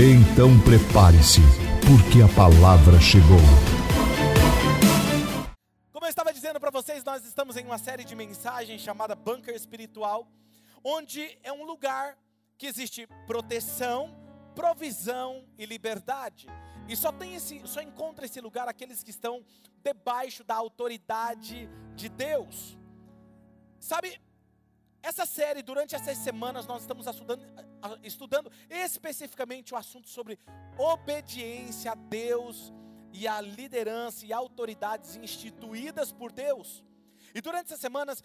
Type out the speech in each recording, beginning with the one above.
Então prepare-se, porque a palavra chegou. Como eu estava dizendo para vocês, nós estamos em uma série de mensagens chamada Bunker Espiritual, onde é um lugar que existe proteção, provisão e liberdade. E só tem esse, só encontra esse lugar aqueles que estão debaixo da autoridade de Deus. Sabe, essa série, durante essas semanas, nós estamos estudando, estudando especificamente o assunto sobre obediência a Deus e a liderança e autoridades instituídas por Deus. E durante essas semanas,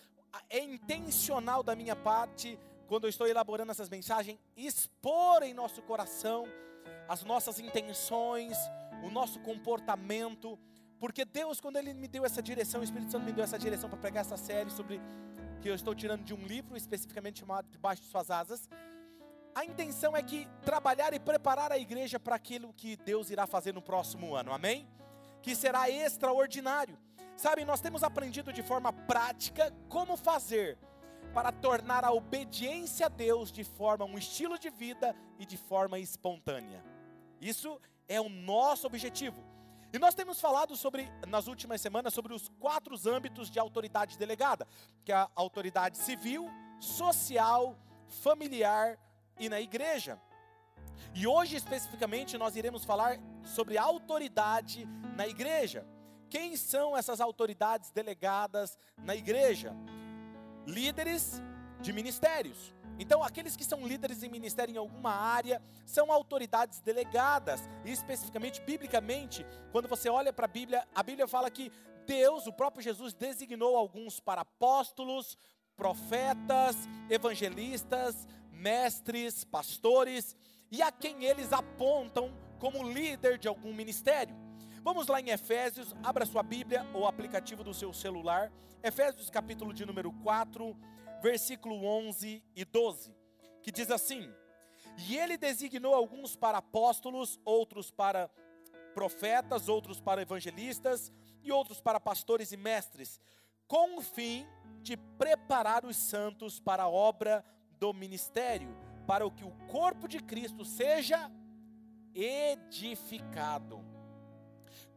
é intencional da minha parte, quando eu estou elaborando essas mensagens, expor em nosso coração as nossas intenções, o nosso comportamento, porque Deus, quando Ele me deu essa direção, o Espírito Santo me deu essa direção para pegar essa série sobre que eu estou tirando de um livro especificamente chamado Debaixo de Suas Asas. A intenção é que trabalhar e preparar a igreja para aquilo que Deus irá fazer no próximo ano, amém? Que será extraordinário. Sabe, nós temos aprendido de forma prática como fazer para tornar a obediência a Deus de forma um estilo de vida e de forma espontânea. Isso é o nosso objetivo. E nós temos falado sobre, nas últimas semanas, sobre os quatro âmbitos de autoridade delegada, que é a autoridade civil, social, familiar e na igreja. E hoje especificamente nós iremos falar sobre autoridade na igreja. Quem são essas autoridades delegadas na igreja? Líderes de ministérios. Então, aqueles que são líderes em ministério em alguma área são autoridades delegadas, e especificamente, biblicamente, quando você olha para a Bíblia, a Bíblia fala que Deus, o próprio Jesus, designou alguns para apóstolos, profetas, evangelistas, mestres, pastores, e a quem eles apontam como líder de algum ministério. Vamos lá em Efésios, abra sua Bíblia ou aplicativo do seu celular, Efésios capítulo de número 4 versículo 11 e 12, que diz assim: E ele designou alguns para apóstolos, outros para profetas, outros para evangelistas e outros para pastores e mestres, com o fim de preparar os santos para a obra do ministério, para o que o corpo de Cristo seja edificado.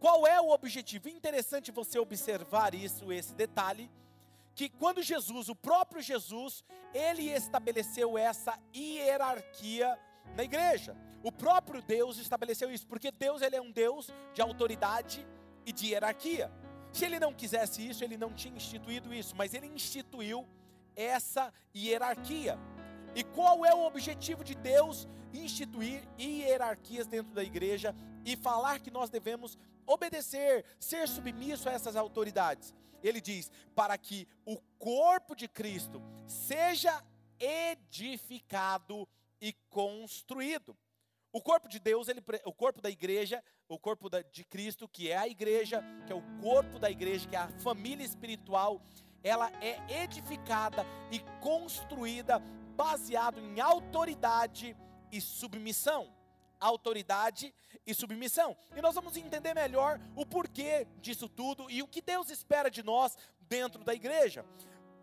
Qual é o objetivo? Interessante você observar isso, esse detalhe que quando Jesus, o próprio Jesus, ele estabeleceu essa hierarquia na igreja. O próprio Deus estabeleceu isso, porque Deus ele é um Deus de autoridade e de hierarquia. Se ele não quisesse isso, ele não tinha instituído isso, mas ele instituiu essa hierarquia. E qual é o objetivo de Deus instituir hierarquias dentro da igreja e falar que nós devemos obedecer, ser submisso a essas autoridades? ele diz: para que o corpo de Cristo seja edificado e construído. O corpo de Deus, ele, o corpo da igreja, o corpo da, de Cristo, que é a igreja, que é o corpo da igreja, que é a família espiritual, ela é edificada e construída baseado em autoridade e submissão autoridade e submissão. E nós vamos entender melhor o porquê disso tudo e o que Deus espera de nós dentro da igreja.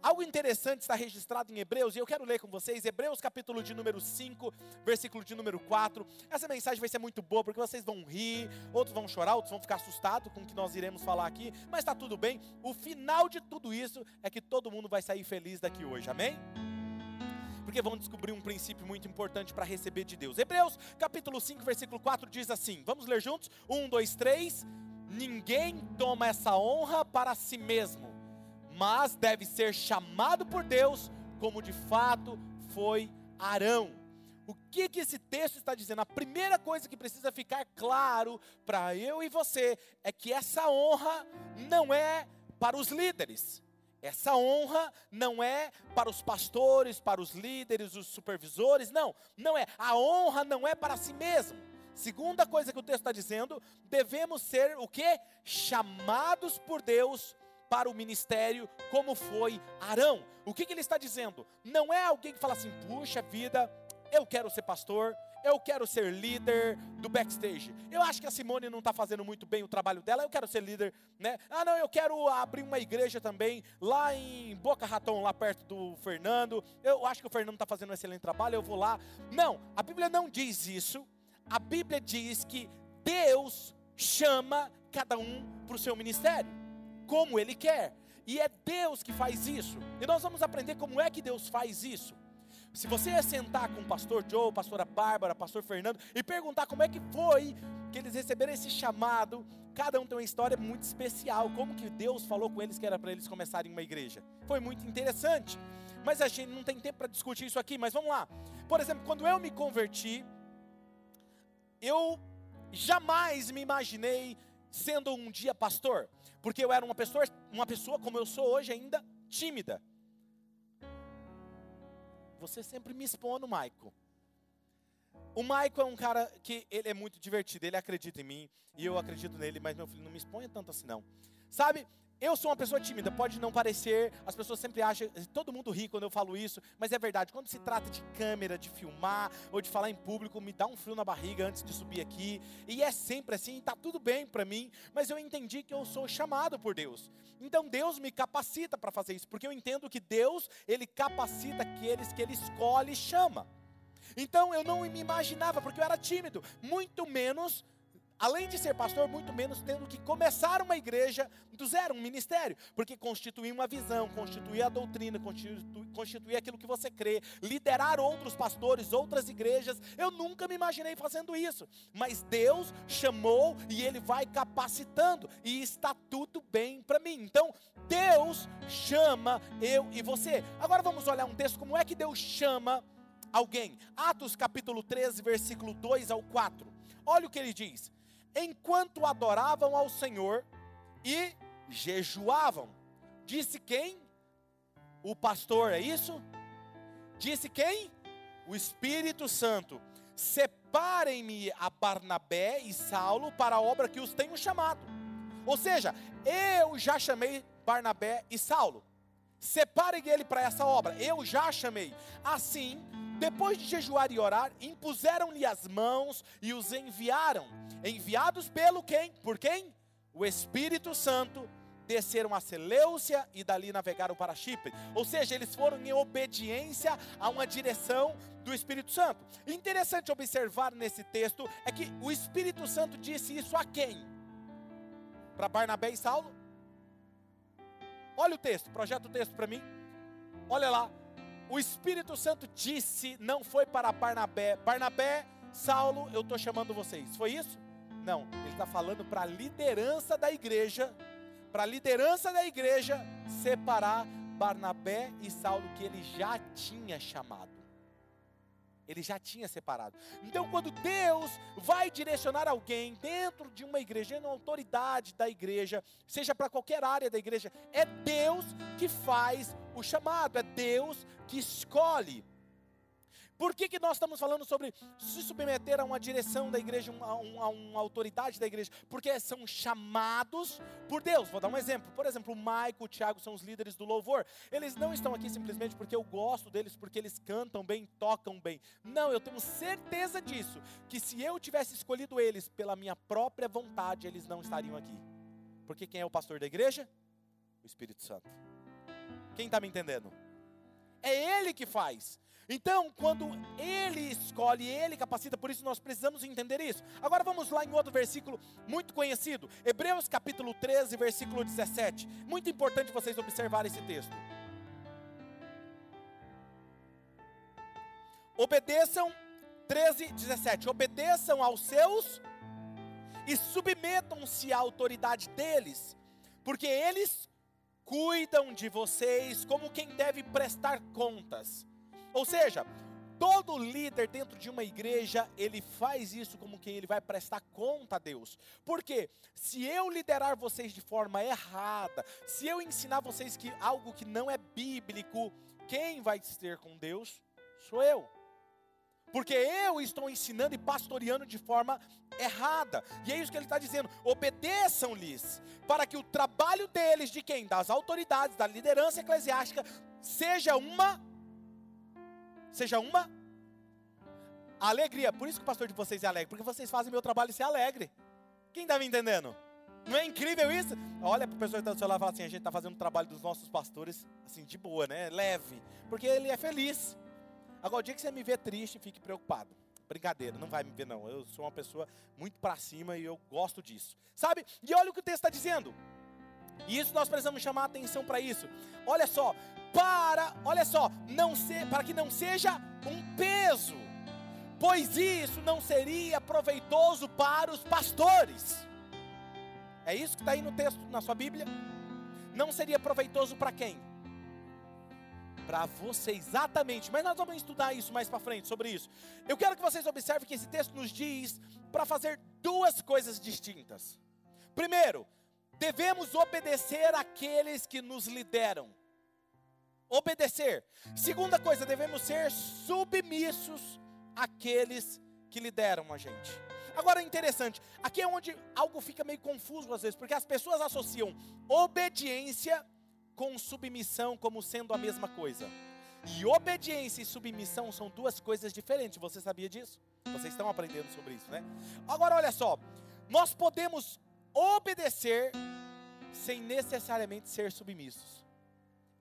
Algo interessante está registrado em Hebreus, e eu quero ler com vocês, Hebreus capítulo de número 5, versículo de número 4. Essa mensagem vai ser muito boa, porque vocês vão rir, outros vão chorar, outros vão ficar assustados com o que nós iremos falar aqui, mas está tudo bem. O final de tudo isso é que todo mundo vai sair feliz daqui hoje, amém? Porque vão descobrir um princípio muito importante para receber de Deus. Hebreus capítulo 5, versículo 4 diz assim: Vamos ler juntos? Um, dois, três. Ninguém toma essa honra para si mesmo, mas deve ser chamado por Deus, como de fato foi Arão. O que, que esse texto está dizendo? A primeira coisa que precisa ficar claro para eu e você é que essa honra não é para os líderes. Essa honra não é para os pastores, para os líderes, os supervisores, não, não é. A honra não é para si mesmo. Segunda coisa que o texto está dizendo, devemos ser o que? Chamados por Deus para o ministério, como foi Arão. O que, que ele está dizendo? Não é alguém que fala assim, puxa vida, eu quero ser pastor, eu quero ser líder do backstage. Eu acho que a Simone não está fazendo muito bem o trabalho dela, eu quero ser líder, né? Ah, não, eu quero abrir uma igreja também lá em Boca Raton, lá perto do Fernando. Eu acho que o Fernando está fazendo um excelente trabalho, eu vou lá. Não, a Bíblia não diz isso. A Bíblia diz que Deus chama cada um para o seu ministério, como Ele quer. E é Deus que faz isso. E nós vamos aprender como é que Deus faz isso. Se você sentar com o pastor Joe, pastora Bárbara, pastor Fernando e perguntar como é que foi que eles receberam esse chamado, cada um tem uma história muito especial, como que Deus falou com eles que era para eles começarem uma igreja. Foi muito interessante. Mas a gente não tem tempo para discutir isso aqui, mas vamos lá. Por exemplo, quando eu me converti, eu jamais me imaginei sendo um dia pastor, porque eu era uma pessoa, uma pessoa como eu sou hoje ainda tímida. Você sempre me expõe no Maico. O Maico é um cara que ele é muito divertido, ele acredita em mim e eu acredito nele, mas meu filho não me exponha tanto assim não. Sabe? Eu sou uma pessoa tímida, pode não parecer, as pessoas sempre acham, todo mundo ri quando eu falo isso, mas é verdade. Quando se trata de câmera, de filmar ou de falar em público, me dá um frio na barriga antes de subir aqui. E é sempre assim, está tudo bem para mim, mas eu entendi que eu sou chamado por Deus. Então Deus me capacita para fazer isso, porque eu entendo que Deus, ele capacita aqueles que ele escolhe e chama. Então eu não me imaginava, porque eu era tímido, muito menos além de ser pastor, muito menos tendo que começar uma igreja do zero, um ministério, porque constituir uma visão, constituir a doutrina, constituir, constituir aquilo que você crê, liderar outros pastores, outras igrejas, eu nunca me imaginei fazendo isso, mas Deus chamou e Ele vai capacitando, e está tudo bem para mim. Então, Deus chama eu e você. Agora vamos olhar um texto, como é que Deus chama alguém? Atos capítulo 13, versículo 2 ao 4. Olha o que ele diz enquanto adoravam ao Senhor e jejuavam. Disse quem? O pastor, é isso? Disse quem? O Espírito Santo. Separem-me a Barnabé e Saulo para a obra que os tenho chamado. Ou seja, eu já chamei Barnabé e Saulo. Separem ele para essa obra. Eu já chamei. Assim, depois de jejuar e orar, impuseram-lhe as mãos e os enviaram. Enviados pelo quem? Por quem? O Espírito Santo. Desceram a Seleucia e dali navegaram para Chipre. Ou seja, eles foram em obediência a uma direção do Espírito Santo. Interessante observar nesse texto é que o Espírito Santo disse isso a quem? Para Barnabé e Saulo? Olha o texto, projeta o texto para mim. Olha lá, o Espírito Santo disse, não foi para Barnabé, Barnabé, Saulo, eu estou chamando vocês. Foi isso? Não, ele está falando para a liderança da igreja, para a liderança da igreja separar Barnabé e Saulo, que ele já tinha chamado. Ele já tinha separado. Então, quando Deus vai direcionar alguém dentro de uma igreja, na autoridade da igreja, seja para qualquer área da igreja, é Deus que faz o chamado, é Deus que escolhe. Por que, que nós estamos falando sobre se submeter a uma direção da igreja, a, a uma autoridade da igreja? Porque são chamados por Deus. Vou dar um exemplo. Por exemplo, o Maico, o Tiago são os líderes do louvor. Eles não estão aqui simplesmente porque eu gosto deles, porque eles cantam bem, tocam bem. Não, eu tenho certeza disso. Que se eu tivesse escolhido eles pela minha própria vontade, eles não estariam aqui. Porque quem é o pastor da igreja? O Espírito Santo. Quem está me entendendo? É Ele que faz. Então, quando Ele escolhe, Ele capacita, por isso nós precisamos entender isso. Agora vamos lá em outro versículo muito conhecido, Hebreus capítulo 13, versículo 17. Muito importante vocês observarem esse texto. Obedeçam, 13, 17. Obedeçam aos seus e submetam-se à autoridade deles, porque eles cuidam de vocês como quem deve prestar contas. Ou seja, todo líder dentro de uma igreja, ele faz isso como quem ele vai prestar conta a Deus. Porque se eu liderar vocês de forma errada, se eu ensinar vocês que algo que não é bíblico, quem vai ter com Deus? Sou eu. porque eu estou ensinando e pastoreando de forma errada. E é isso que ele está dizendo: obedeçam-lhes, para que o trabalho deles, de quem? Das autoridades, da liderança eclesiástica, seja uma. Seja uma alegria. Por isso que o pastor de vocês é alegre, porque vocês fazem meu trabalho ser alegre. Quem está me entendendo? Não é incrível isso? Olha para o pessoa que está do seu lado e fala assim: a gente está fazendo o trabalho dos nossos pastores, assim, de boa, né? Leve. Porque ele é feliz. Agora, o dia que você me vê triste, fique preocupado. Brincadeira, não vai me ver, não. Eu sou uma pessoa muito para cima e eu gosto disso. Sabe? E olha o que o texto está dizendo. E isso nós precisamos chamar atenção para isso. Olha só, para, olha só, não ser, para que não seja um peso, pois isso não seria proveitoso para os pastores. É isso que está aí no texto, na sua Bíblia? Não seria proveitoso para quem? Para você, exatamente. Mas nós vamos estudar isso mais para frente, sobre isso. Eu quero que vocês observem que esse texto nos diz para fazer duas coisas distintas. Primeiro, devemos obedecer àqueles que nos lideram. Obedecer. Segunda coisa, devemos ser submissos àqueles que lideram a gente. Agora é interessante, aqui é onde algo fica meio confuso às vezes, porque as pessoas associam obediência com submissão como sendo a mesma coisa. E obediência e submissão são duas coisas diferentes. Você sabia disso? Vocês estão aprendendo sobre isso, né? Agora olha só, nós podemos obedecer sem necessariamente ser submissos.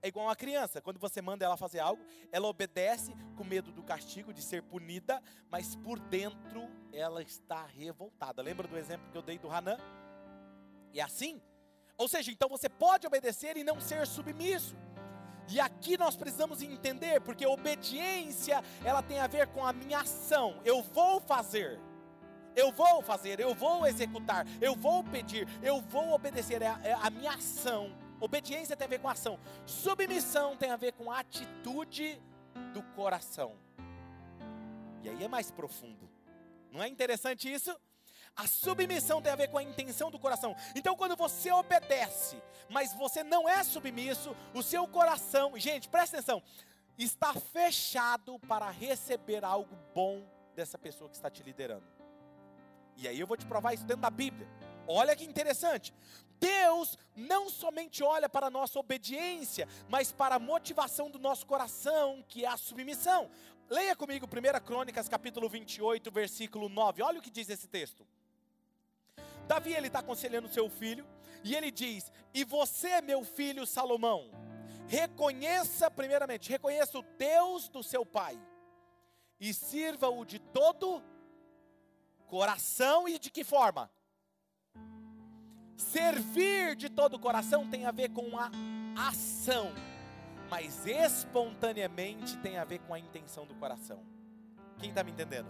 É igual uma criança, quando você manda ela fazer algo, ela obedece com medo do castigo, de ser punida, mas por dentro ela está revoltada. Lembra do exemplo que eu dei do Hanan? É assim? Ou seja, então você pode obedecer e não ser submisso. E aqui nós precisamos entender, porque obediência, ela tem a ver com a minha ação. Eu vou fazer. Eu vou fazer, eu vou executar, eu vou pedir, eu vou obedecer. É a, é a minha ação Obediência tem a ver com ação. Submissão tem a ver com a atitude do coração. E aí é mais profundo. Não é interessante isso? A submissão tem a ver com a intenção do coração. Então, quando você obedece, mas você não é submisso, o seu coração, gente, presta atenção, está fechado para receber algo bom dessa pessoa que está te liderando. E aí eu vou te provar isso dentro da Bíblia. Olha que interessante. Deus não somente olha para a nossa obediência, mas para a motivação do nosso coração, que é a submissão. Leia comigo 1 Crônicas, capítulo 28, versículo 9. Olha o que diz esse texto. Davi, ele está aconselhando seu filho, e ele diz: E você, meu filho Salomão, reconheça, primeiramente, reconheça o Deus do seu pai, e sirva-o de todo coração e de que forma? Servir de todo o coração tem a ver com a ação, mas espontaneamente tem a ver com a intenção do coração. Quem está me entendendo?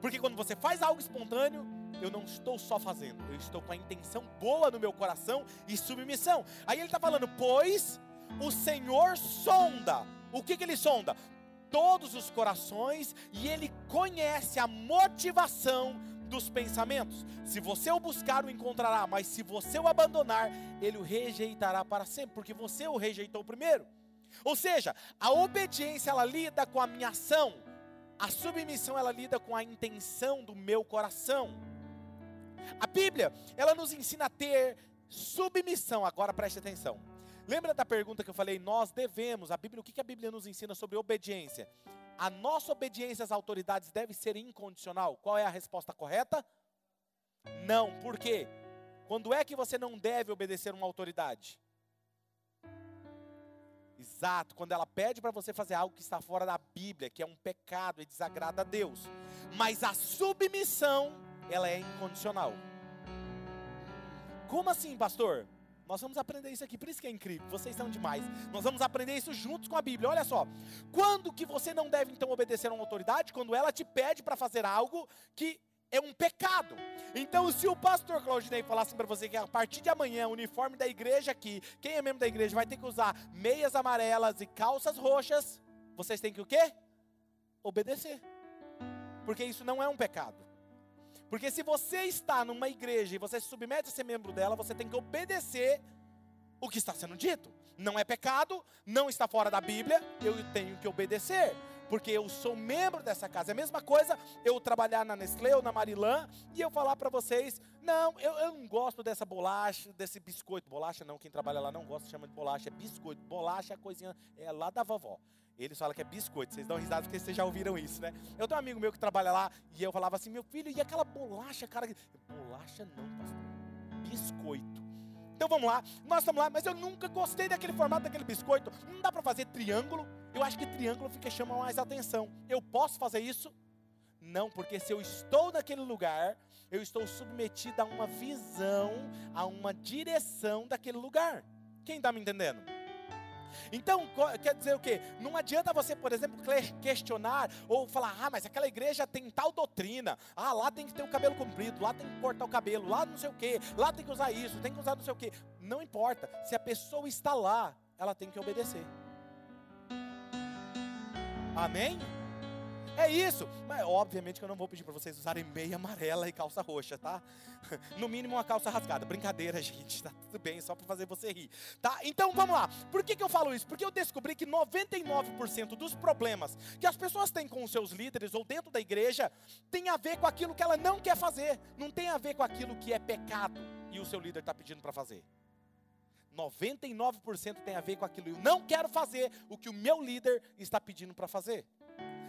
Porque quando você faz algo espontâneo, eu não estou só fazendo, eu estou com a intenção boa no meu coração e submissão. Aí ele está falando, pois o Senhor sonda. O que, que ele sonda? Todos os corações e ele conhece a motivação dos pensamentos. Se você o buscar, o encontrará, mas se você o abandonar, ele o rejeitará para sempre, porque você o rejeitou primeiro. Ou seja, a obediência ela lida com a minha ação, a submissão ela lida com a intenção do meu coração. A Bíblia, ela nos ensina a ter submissão. Agora preste atenção. Lembra da pergunta que eu falei? Nós devemos, a Bíblia, o que a Bíblia nos ensina sobre obediência? a nossa obediência às autoridades deve ser incondicional? Qual é a resposta correta? Não. Por quê? Quando é que você não deve obedecer uma autoridade? Exato, quando ela pede para você fazer algo que está fora da Bíblia, que é um pecado e desagrada a Deus. Mas a submissão, ela é incondicional. Como assim, pastor? Nós vamos aprender isso aqui, por isso que é incrível. Vocês são demais. Nós vamos aprender isso juntos com a Bíblia. Olha só. Quando que você não deve então obedecer a uma autoridade? Quando ela te pede para fazer algo que é um pecado. Então, se o pastor Claudinei falasse para você que a partir de amanhã o uniforme da igreja aqui, quem é membro da igreja vai ter que usar meias amarelas e calças roxas, vocês têm que o quê? Obedecer. Porque isso não é um pecado. Porque se você está numa igreja e você se submete a ser membro dela, você tem que obedecer o que está sendo dito. Não é pecado, não está fora da Bíblia, eu tenho que obedecer. porque eu sou membro dessa casa. É a mesma coisa eu trabalhar na Nestlé ou na Marilã e eu falar para vocês: não, eu, eu não gosto dessa bolacha, desse biscoito. Bolacha não, quem trabalha lá não gosta, chama de bolacha, é biscoito. Bolacha é a coisinha, é lá da vovó. Eles falam que é biscoito, vocês dão risada porque vocês já ouviram isso, né? Eu tenho um amigo meu que trabalha lá e eu falava assim: meu filho, e aquela bolacha, cara? Bolacha não, pastor. Biscoito. Então vamos lá, nós estamos lá, mas eu nunca gostei daquele formato daquele biscoito. Não dá para fazer triângulo. Eu acho que triângulo fica chama mais atenção. Eu posso fazer isso? Não, porque se eu estou naquele lugar, eu estou submetido a uma visão, a uma direção daquele lugar. Quem está me entendendo? Então, quer dizer o quê? Não adianta você, por exemplo, questionar ou falar, ah, mas aquela igreja tem tal doutrina, ah, lá tem que ter o cabelo comprido, lá tem que cortar o cabelo, lá não sei o quê, lá tem que usar isso, tem que usar não sei o quê. Não importa, se a pessoa está lá, ela tem que obedecer. Amém? É isso. Mas obviamente que eu não vou pedir para vocês usarem meia amarela e calça roxa, tá? No mínimo uma calça rasgada. Brincadeira, gente. Tá tudo bem, só para fazer você rir. Tá? Então vamos lá. Por que, que eu falo isso? Porque eu descobri que 99% dos problemas que as pessoas têm com os seus líderes ou dentro da igreja tem a ver com aquilo que ela não quer fazer. Não tem a ver com aquilo que é pecado e o seu líder está pedindo para fazer. 99% tem a ver com aquilo. Eu não quero fazer o que o meu líder está pedindo para fazer.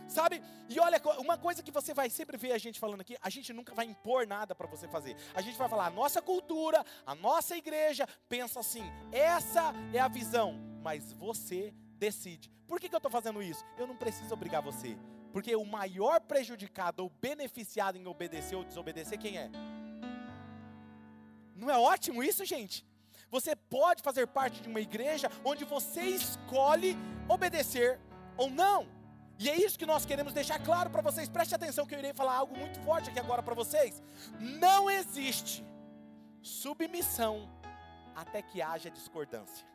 Sabe? E olha, uma coisa que você vai sempre ver a gente falando aqui, a gente nunca vai impor nada para você fazer. A gente vai falar, a nossa cultura, a nossa igreja pensa assim, essa é a visão, mas você decide. Por que, que eu estou fazendo isso? Eu não preciso obrigar você. Porque o maior prejudicado ou beneficiado em obedecer ou desobedecer, quem é? Não é ótimo isso, gente? Você pode fazer parte de uma igreja onde você escolhe obedecer ou não. E é isso que nós queremos deixar claro para vocês. Preste atenção que eu irei falar algo muito forte aqui agora para vocês. Não existe submissão até que haja discordância.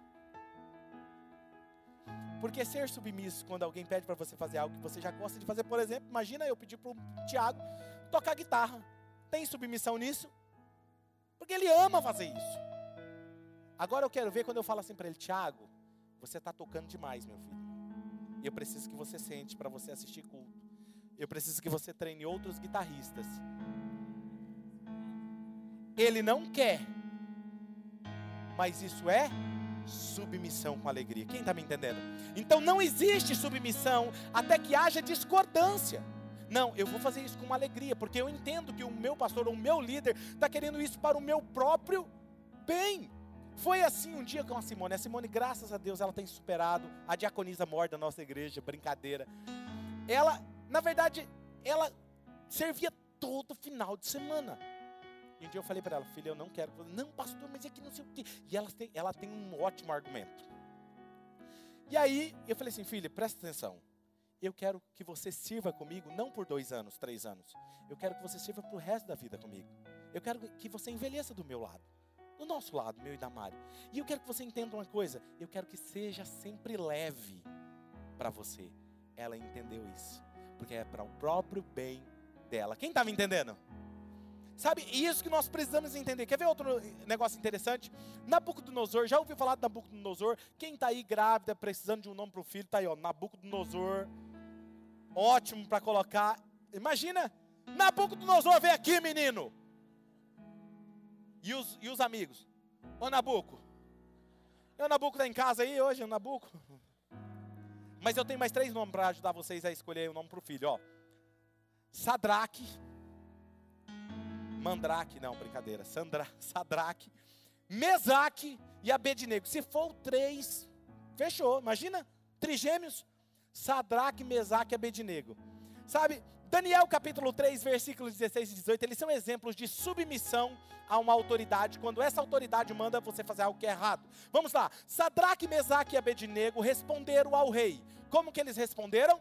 Porque ser submisso quando alguém pede para você fazer algo que você já gosta de fazer, por exemplo, imagina eu pedir para o Tiago tocar guitarra. Tem submissão nisso? Porque ele ama fazer isso. Agora eu quero ver quando eu falo assim para ele, Tiago, você está tocando demais, meu filho. Eu preciso que você sente para você assistir culto. Eu preciso que você treine outros guitarristas. Ele não quer, mas isso é submissão com alegria. Quem está me entendendo? Então não existe submissão até que haja discordância. Não, eu vou fazer isso com alegria, porque eu entendo que o meu pastor o meu líder está querendo isso para o meu próprio bem. Foi assim um dia com a Simone. A Simone, graças a Deus, ela tem superado a diaconisa mor da nossa igreja, brincadeira. Ela, na verdade, ela servia todo final de semana. E um dia eu falei para ela, filha, eu não quero. não, pastor, mas é que não sei o quê. E ela tem, ela tem um ótimo argumento. E aí eu falei assim, filha, presta atenção. Eu quero que você sirva comigo, não por dois anos, três anos. Eu quero que você sirva para o resto da vida comigo. Eu quero que você envelheça do meu lado do nosso lado, meu e da Mari. E eu quero que você entenda uma coisa, eu quero que seja sempre leve para você. Ela entendeu isso, porque é para o próprio bem dela. Quem está me entendendo? Sabe, isso que nós precisamos entender. Quer ver outro negócio interessante? Nabucodonosor, já ouviu falar de Nabucodonosor? Quem está aí grávida, precisando de um nome para o filho, está aí, ó, Nabucodonosor. Ótimo para colocar. Imagina, Nabucodonosor, vem aqui, menino. E os, e os amigos? Ô Nabuco. O Nabuco está em casa aí hoje, o Nabuco? Mas eu tenho mais três nomes para ajudar vocês a escolher o nome para o filho, ó. Sadraque. Mandrake, não, brincadeira. Sandra, Sadraque. Mesaque e Abednego. Se for três, fechou. Imagina, trigêmeos. Sadraque, Mesaque e Abednego. Sabe, Daniel capítulo 3, versículos 16 e 18, eles são exemplos de submissão a uma autoridade, quando essa autoridade manda você fazer algo que é errado. Vamos lá, Sadraque, Mesaque e Abednego responderam ao rei. Como que eles responderam?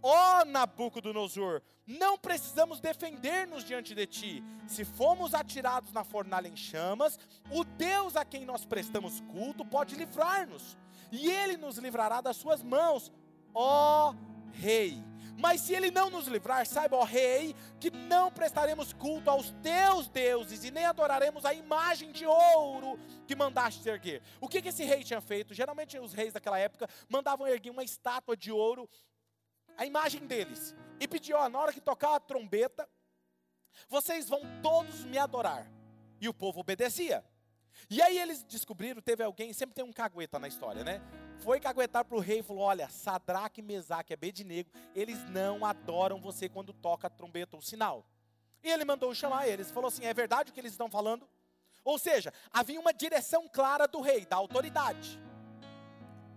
Ó oh, Nabucodonosor, não precisamos defender-nos diante de ti. Se fomos atirados na fornalha em chamas, o Deus a quem nós prestamos culto pode livrar-nos, e ele nos livrará das suas mãos. Ó oh, rei. Mas se ele não nos livrar, saiba, ó rei, que não prestaremos culto aos teus deuses e nem adoraremos a imagem de ouro que mandaste erguer. O que, que esse rei tinha feito? Geralmente os reis daquela época mandavam erguer uma estátua de ouro, a imagem deles, e pediam, ó, na hora que tocar a trombeta, vocês vão todos me adorar. E o povo obedecia. E aí eles descobriram, teve alguém, sempre tem um cagueta na história, né? Foi caguetar para o rei e falou: Olha, Sadraque, Mesaque e Abednego, eles não adoram você quando toca a trombeta ou sinal. E ele mandou chamar eles, falou assim: É verdade o que eles estão falando? Ou seja, havia uma direção clara do rei, da autoridade.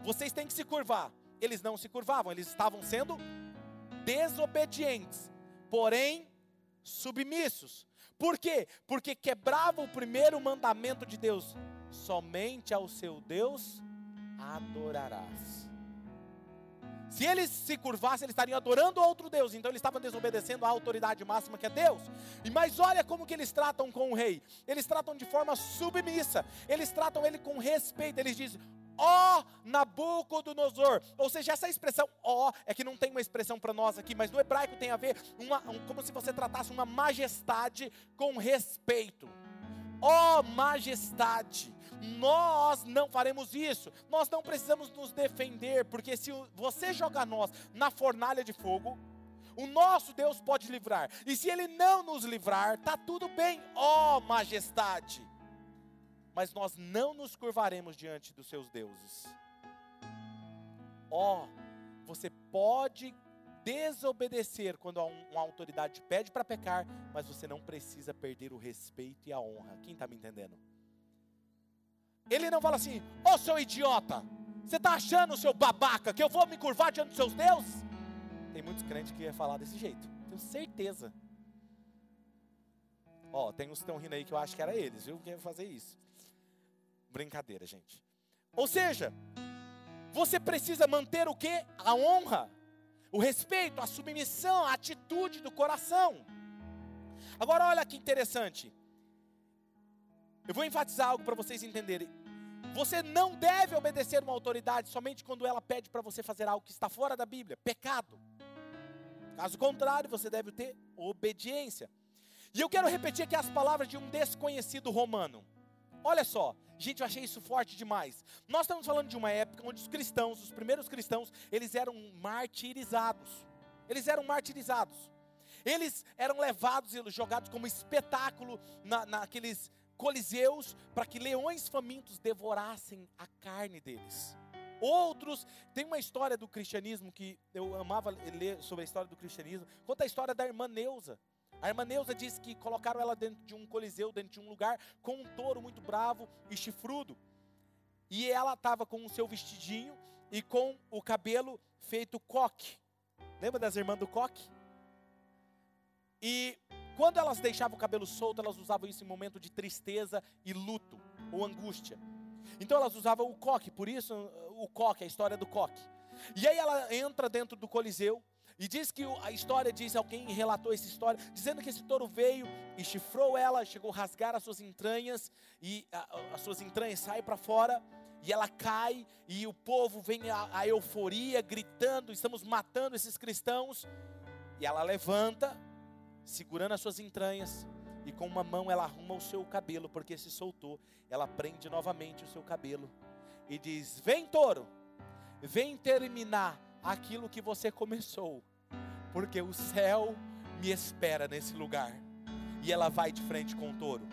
Vocês têm que se curvar. Eles não se curvavam, eles estavam sendo desobedientes, porém submissos. Por quê? Porque quebrava o primeiro mandamento de Deus: somente ao seu Deus adorarás. Se eles se curvassem, eles estariam adorando outro Deus, então eles estavam desobedecendo à autoridade máxima que é Deus. E mas olha como que eles tratam com o rei. Eles tratam de forma submissa. Eles tratam ele com respeito. Eles dizem: ó Nabucodonosor. Ou seja, essa expressão ó é que não tem uma expressão para nós aqui, mas no hebraico tem a ver uma, um, como se você tratasse uma majestade com respeito. Ó majestade, nós não faremos isso. Nós não precisamos nos defender, porque se você jogar nós na fornalha de fogo, o nosso Deus pode livrar. E se ele não nos livrar, tá tudo bem, ó majestade mas nós não nos curvaremos diante dos seus deuses. Ó, oh, você pode desobedecer quando uma autoridade pede para pecar, mas você não precisa perder o respeito e a honra. Quem está me entendendo? Ele não fala assim, ô oh, seu idiota, você está achando, seu babaca, que eu vou me curvar diante dos seus deuses? Tem muitos crentes que ia falar desse jeito, tenho certeza. Ó, tem uns que estão rindo aí que eu acho que era eles, viu, que ia fazer isso. Brincadeira, gente. Ou seja, você precisa manter o que? A honra, o respeito, a submissão, a atitude do coração. Agora olha que interessante. Eu vou enfatizar algo para vocês entenderem. Você não deve obedecer uma autoridade somente quando ela pede para você fazer algo que está fora da Bíblia, pecado. Caso contrário, você deve ter obediência. E eu quero repetir aqui as palavras de um desconhecido romano. Olha só, gente, eu achei isso forte demais. Nós estamos falando de uma época onde os cristãos, os primeiros cristãos, eles eram martirizados. Eles eram martirizados. Eles eram levados e jogados como espetáculo na, naqueles coliseus para que leões famintos devorassem a carne deles. Outros, tem uma história do cristianismo que eu amava ler sobre a história do cristianismo. Conta a história da irmã Neuza. A irmã Neuza diz que colocaram ela dentro de um coliseu, dentro de um lugar, com um touro muito bravo e chifrudo. E ela estava com o seu vestidinho e com o cabelo feito coque. Lembra das irmãs do coque? E quando elas deixavam o cabelo solto, elas usavam isso em momento de tristeza e luto ou angústia. Então elas usavam o coque, por isso o coque, a história do coque. E aí ela entra dentro do coliseu e diz que a história diz, alguém relatou essa história, dizendo que esse touro veio e chifrou ela, chegou a rasgar as suas entranhas, e a, as suas entranhas saem para fora, e ela cai, e o povo vem a, a euforia, gritando: estamos matando esses cristãos. E ela levanta, segurando as suas entranhas, e com uma mão ela arruma o seu cabelo, porque se soltou. Ela prende novamente o seu cabelo e diz: Vem, touro, vem terminar aquilo que você começou, porque o céu me espera nesse lugar. E ela vai de frente com o touro,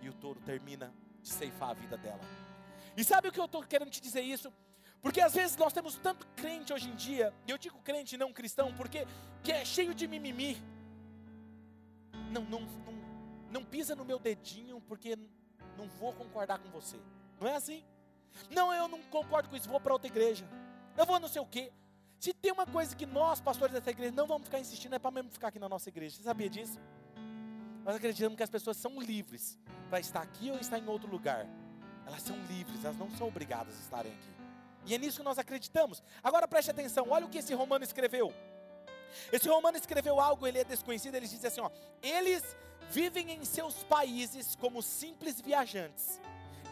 e o touro termina de ceifar a vida dela. E sabe o que eu estou querendo te dizer isso? Porque às vezes nós temos tanto crente hoje em dia, e eu digo crente não cristão, porque que é cheio de mimimi. Não, não, não, não pisa no meu dedinho, porque não vou concordar com você. Não é assim? Não, eu não concordo com isso, vou para outra igreja. Eu vou não sei o quê. Se tem uma coisa que nós, pastores dessa igreja, não vamos ficar insistindo, é para mesmo ficar aqui na nossa igreja. Você sabia disso? Nós acreditamos que as pessoas são livres para estar aqui ou estar em outro lugar. Elas são livres, elas não são obrigadas a estarem aqui. E é nisso que nós acreditamos. Agora preste atenção, olha o que esse romano escreveu. Esse romano escreveu algo, ele é desconhecido, ele diz assim: ó, eles vivem em seus países como simples viajantes.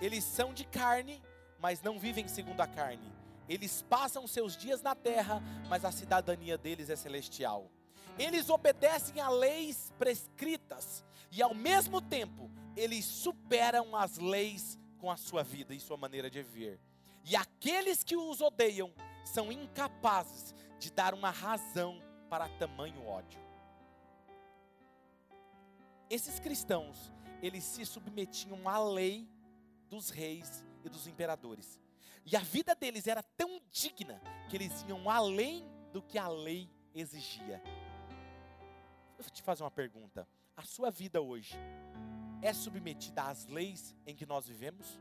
Eles são de carne, mas não vivem segundo a carne Eles passam seus dias na terra, mas a cidadania deles é celestial. Eles obedecem a leis prescritas e ao mesmo tempo eles superam as leis com a sua vida e sua maneira de viver. E aqueles que os odeiam são incapazes de dar uma razão para tamanho ódio. Esses cristãos, eles se submetiam à lei dos reis e dos imperadores. E a vida deles era tão digna que eles iam além do que a lei exigia. Eu vou te fazer uma pergunta. A sua vida hoje é submetida às leis em que nós vivemos?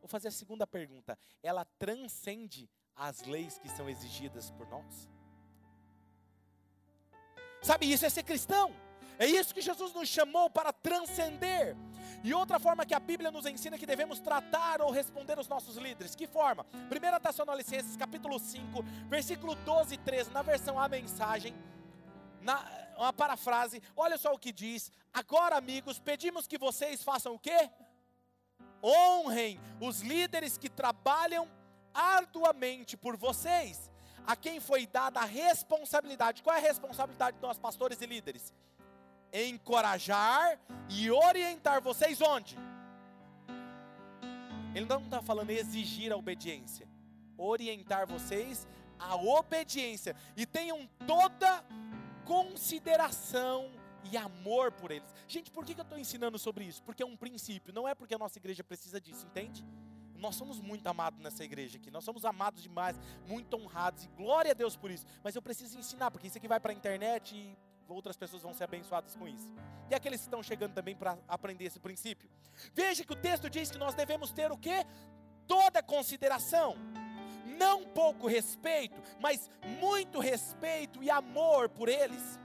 Vou fazer a segunda pergunta. Ela transcende as leis que são exigidas por nós? Sabe, isso é ser cristão. É isso que Jesus nos chamou para transcender. E outra forma que a Bíblia nos ensina que devemos tratar ou responder os nossos líderes. Que forma? 1 Tessalonicenses capítulo 5, versículo 12 e 13, na versão A Mensagem, na, uma parafrase, olha só o que diz. Agora, amigos, pedimos que vocês façam o quê? Honrem os líderes que trabalham arduamente por vocês, a quem foi dada a responsabilidade. Qual é a responsabilidade de nós, pastores e líderes? encorajar e orientar vocês onde? Ele não está falando exigir a obediência, orientar vocês a obediência e tenham toda consideração e amor por eles. Gente, por que eu estou ensinando sobre isso? Porque é um princípio, não é porque a nossa igreja precisa disso, entende? Nós somos muito amados nessa igreja aqui, nós somos amados demais, muito honrados, e glória a Deus por isso. Mas eu preciso ensinar, porque isso aqui vai para a internet e outras pessoas vão ser abençoadas com isso. E aqueles que estão chegando também para aprender esse princípio. Veja que o texto diz que nós devemos ter o que? Toda consideração. Não pouco respeito, mas muito respeito e amor por eles.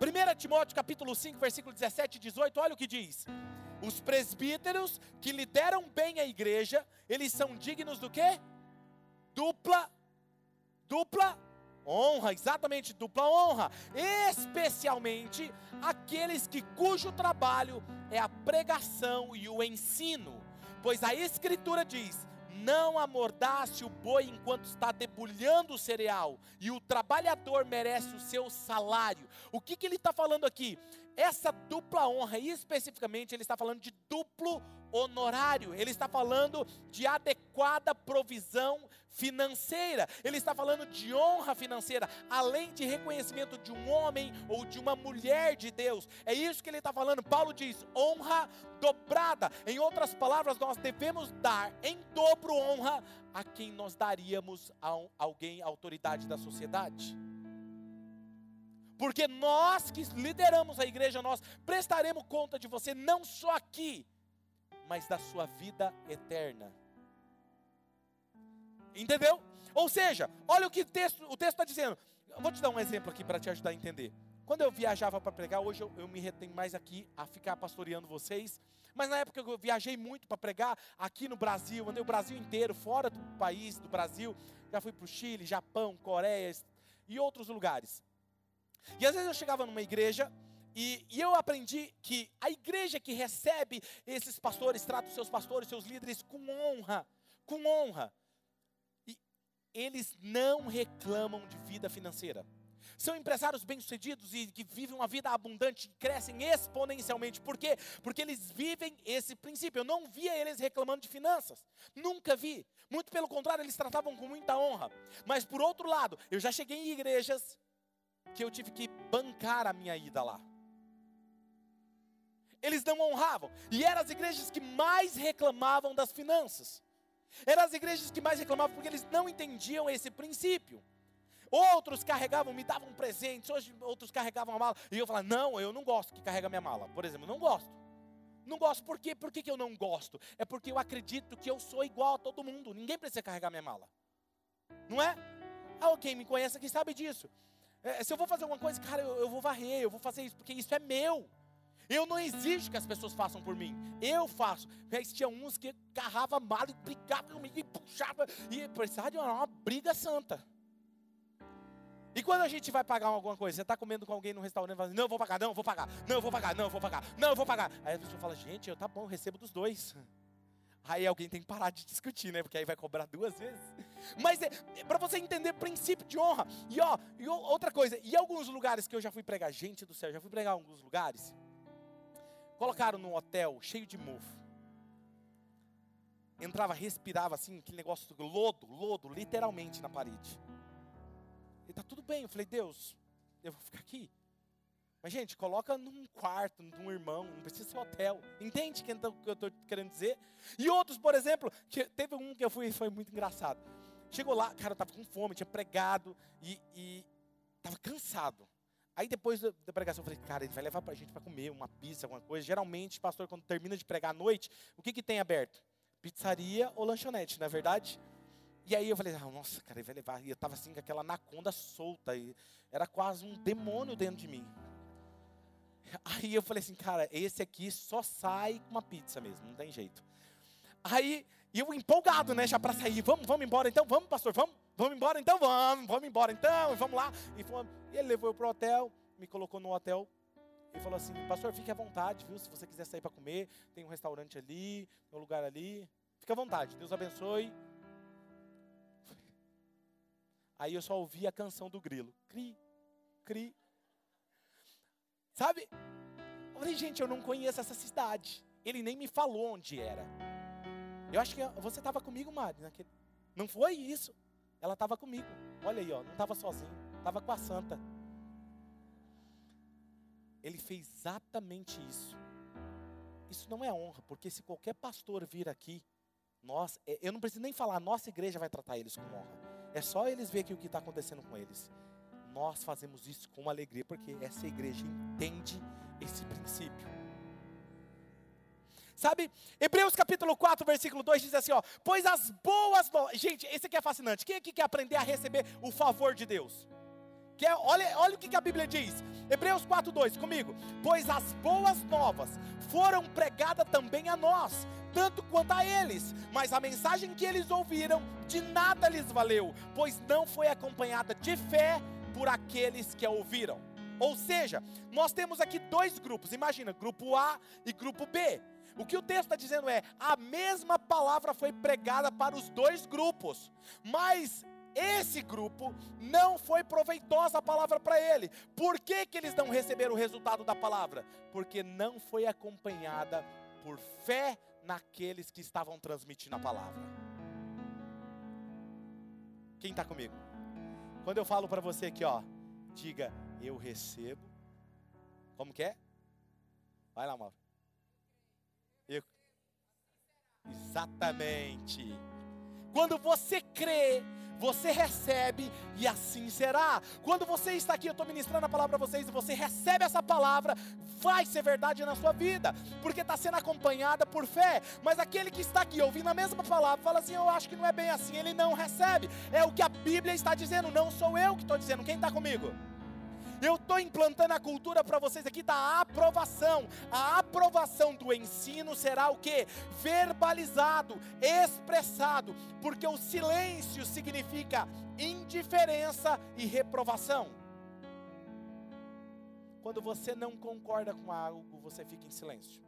1 Timóteo capítulo 5, versículo 17 e 18, olha o que diz. Os presbíteros que lideram bem a igreja, eles são dignos do quê? Dupla, dupla honra, exatamente dupla honra, especialmente aqueles que cujo trabalho é a pregação e o ensino, pois a escritura diz: não amordace o boi enquanto está debulhando o cereal, e o trabalhador merece o seu salário. O que, que ele está falando aqui? Essa dupla honra, especificamente ele está falando de duplo honorário, ele está falando de adequada provisão financeira, ele está falando de honra financeira, além de reconhecimento de um homem ou de uma mulher de Deus. É isso que ele está falando. Paulo diz: honra dobrada. Em outras palavras, nós devemos dar em dobro honra a quem nós daríamos a alguém autoridade da sociedade. Porque nós que lideramos a igreja, nós prestaremos conta de você não só aqui, mas da sua vida eterna. Entendeu? Ou seja, olha o que o texto está dizendo. Eu vou te dar um exemplo aqui para te ajudar a entender. Quando eu viajava para pregar, hoje eu, eu me retenho mais aqui a ficar pastoreando vocês. Mas na época eu viajei muito para pregar aqui no Brasil, andei o Brasil inteiro, fora do país, do Brasil. Já fui para o Chile, Japão, Coreia e outros lugares. E às vezes eu chegava numa igreja e, e, eu aprendi que a igreja que recebe esses pastores, trata os seus pastores, seus líderes com honra, com honra. E eles não reclamam de vida financeira. São empresários bem-sucedidos e que vivem uma vida abundante, crescem exponencialmente. Por quê? Porque eles vivem esse princípio. Eu não via eles reclamando de finanças. Nunca vi. Muito pelo contrário, eles tratavam com muita honra. Mas por outro lado, eu já cheguei em igrejas que eu tive que bancar a minha ida lá eles não honravam. E eram as igrejas que mais reclamavam das finanças. Eram as igrejas que mais reclamavam porque eles não entendiam esse princípio. Outros carregavam, me davam presentes, hoje outros carregavam a mala. E eu falava, não, eu não gosto que carrega minha mala. Por exemplo, não gosto. Não gosto, por quê? Por que, que eu não gosto? É porque eu acredito que eu sou igual a todo mundo. Ninguém precisa carregar minha mala. Não é? Ah, quem me conhece aqui sabe disso. É, se eu vou fazer alguma coisa, cara, eu, eu vou varrer, eu vou fazer isso, porque isso é meu. Eu não exijo que as pessoas façam por mim. Eu faço. Tinha uns que carrava mal e brigava comigo e puxava. E precisava de uma, uma briga santa. E quando a gente vai pagar alguma coisa, você está comendo com alguém no restaurante e fala assim, não, eu vou pagar, não, eu vou pagar, não, eu vou pagar, não, eu vou pagar, não, eu vou pagar. Aí a pessoa fala, gente, eu tá bom, recebo dos dois. Aí alguém tem que parar de discutir, né? Porque aí vai cobrar duas vezes. Mas é, é para você entender princípio de honra. E ó, e outra coisa, e alguns lugares que eu já fui pregar, gente do céu, já fui pregar alguns lugares. Colocaram num hotel cheio de mofo. Entrava, respirava assim, aquele negócio de lodo, lodo, literalmente na parede. E tá tudo bem. Eu falei, Deus, eu vou ficar aqui. Mas, gente, coloca num quarto, num irmão, não precisa ser hotel. Entende o que eu estou querendo dizer? E outros, por exemplo, teve um que eu fui, foi muito engraçado. Chegou lá, cara, eu estava com fome, tinha pregado e, estava cansado. Aí depois da pregação eu falei, cara, ele vai levar para a gente para comer uma pizza, alguma coisa. Geralmente, pastor, quando termina de pregar à noite, o que, que tem aberto? Pizzaria ou lanchonete, não é verdade? E aí eu falei, ah, nossa, cara, ele vai levar. E eu estava assim com aquela anaconda solta. E era quase um demônio dentro de mim. Aí eu falei assim, cara, esse aqui só sai com uma pizza mesmo, não tem jeito. Aí eu empolgado, né, já para sair, vamos, vamos embora então, vamos, pastor, vamos, vamos embora então, vamos, vamos embora então, vamos lá. E, ele levou eu pro hotel, me colocou no hotel e falou assim, pastor, fique à vontade, viu? Se você quiser sair para comer, tem um restaurante ali, tem um lugar ali, fique à vontade, Deus abençoe. Aí eu só ouvi a canção do grilo, cri, cri, Sabe? Eu falei, gente, eu não conheço essa cidade. Ele nem me falou onde era. Eu acho que você estava comigo, Mari. Naquele... Não foi isso. Ela estava comigo. Olha aí, ó, não estava sozinho. Estava com a santa. Ele fez exatamente isso. Isso não é honra, porque se qualquer pastor vir aqui, nós, é, eu não preciso nem falar, nossa igreja vai tratar eles com honra. É só eles verem o que está acontecendo com eles nós fazemos isso com alegria, porque essa igreja entende esse princípio. Sabe, Hebreus capítulo 4, versículo 2 diz assim: ó, pois as boas novas. Gente, esse aqui é fascinante. Quem aqui quer aprender a receber o favor de Deus? Quer, olha, olha o que, que a Bíblia diz. Hebreus 4, 2, comigo. Pois as boas novas foram pregadas também a nós, tanto quanto a eles. Mas a mensagem que eles ouviram de nada lhes valeu, pois não foi acompanhada de fé por aqueles que a ouviram. Ou seja, nós temos aqui dois grupos, imagina, grupo A e grupo B. O que o texto está dizendo é: a mesma palavra foi pregada para os dois grupos, mas esse grupo não foi proveitosa a palavra para ele. Por que, que eles não receberam o resultado da palavra? Porque não foi acompanhada por fé naqueles que estavam transmitindo a palavra. Quem está comigo? Quando eu falo para você aqui, ó, diga, eu recebo. Como que é? Vai lá, Mauro. Eu... Exatamente. Quando você crê, você recebe e assim será. Quando você está aqui, eu estou ministrando a palavra para vocês, e você recebe essa palavra, vai ser verdade na sua vida, porque está sendo acompanhada por fé. Mas aquele que está aqui ouvindo a mesma palavra, fala assim: Eu acho que não é bem assim, ele não recebe. É o que a Bíblia está dizendo, não sou eu que estou dizendo. Quem está comigo? Eu estou implantando a cultura para vocês aqui da aprovação. A aprovação do ensino será o que? Verbalizado, expressado, porque o silêncio significa indiferença e reprovação. Quando você não concorda com algo, você fica em silêncio.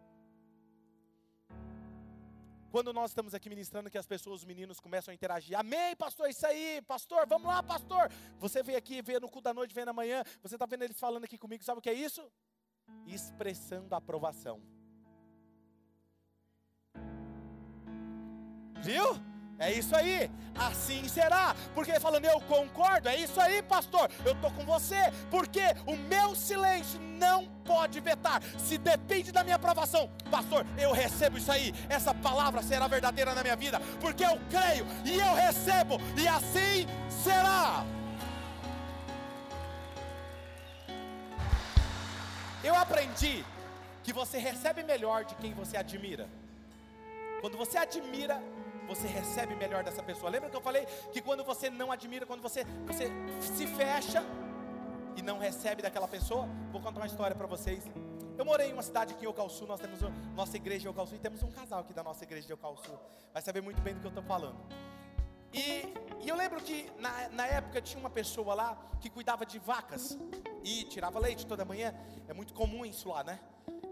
Quando nós estamos aqui ministrando, que as pessoas, os meninos começam a interagir, amém, pastor, isso aí, pastor, vamos lá, pastor. Você veio aqui, veio no cu da noite, vem na manhã, você está vendo eles falando aqui comigo, sabe o que é isso? Expressando aprovação. Viu? É isso aí, assim será, porque falando eu concordo, é isso aí, pastor, eu estou com você, porque o meu silêncio não pode vetar, se depende da minha aprovação, pastor, eu recebo isso aí, essa palavra será verdadeira na minha vida, porque eu creio e eu recebo, e assim será. Eu aprendi que você recebe melhor de quem você admira. Quando você admira, você recebe melhor dessa pessoa. Lembra que eu falei que quando você não admira, quando você, você se fecha e não recebe daquela pessoa? Vou contar uma história para vocês. Eu morei em uma cidade aqui em Ocalçu, nós temos nossa igreja em Ocalçu e temos um casal aqui da nossa igreja de Ocalçu. Vai saber muito bem do que eu estou falando. E, e, eu lembro que na, na época tinha uma pessoa lá que cuidava de vacas e tirava leite toda manhã. É muito comum isso lá, né?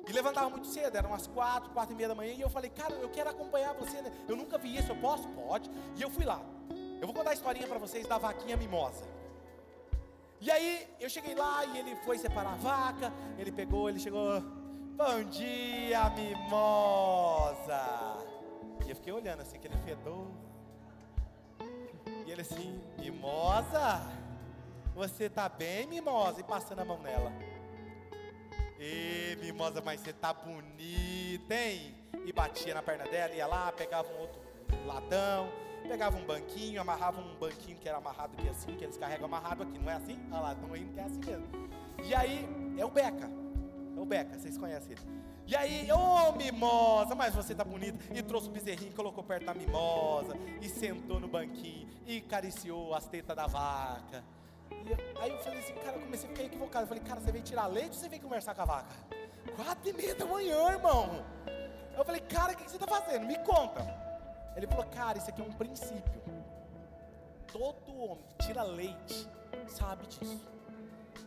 E levantava muito cedo, eram umas quatro, quatro e meia da manhã. E eu falei, cara, eu quero acompanhar você. Né? Eu nunca vi isso, eu posso? Pode. E eu fui lá. Eu vou contar a historinha para vocês da vaquinha mimosa. E aí eu cheguei lá e ele foi separar a vaca. Ele pegou, ele chegou. Bom dia, mimosa. E eu fiquei olhando assim, aquele fedor. E ele assim, mimosa, você tá bem, mimosa? E passando a mão nela. Ê, mimosa, mas você tá bonita, hein? E batia na perna dela, ia lá, pegava um outro latão, pegava um banquinho, amarrava um banquinho que era amarrado aqui assim, que eles carregam amarrado aqui, não é assim? Olha lá, estão rindo que é assim mesmo. E aí, é o Beca, é o Beca, vocês conhecem ele. E aí, ô oh, mimosa, mas você tá bonita. E trouxe o bezerrinho, colocou perto da mimosa, e sentou no banquinho, e cariciou as tetas da vaca. E aí eu falei assim, cara, eu comecei a ficar equivocado. Eu falei, cara, você veio tirar leite ou você veio conversar com a vaca? Quatro e meia da manhã, irmão. Eu falei, cara, o que você está fazendo? Me conta. Ele falou, cara, isso aqui é um princípio. Todo homem que tira leite sabe disso.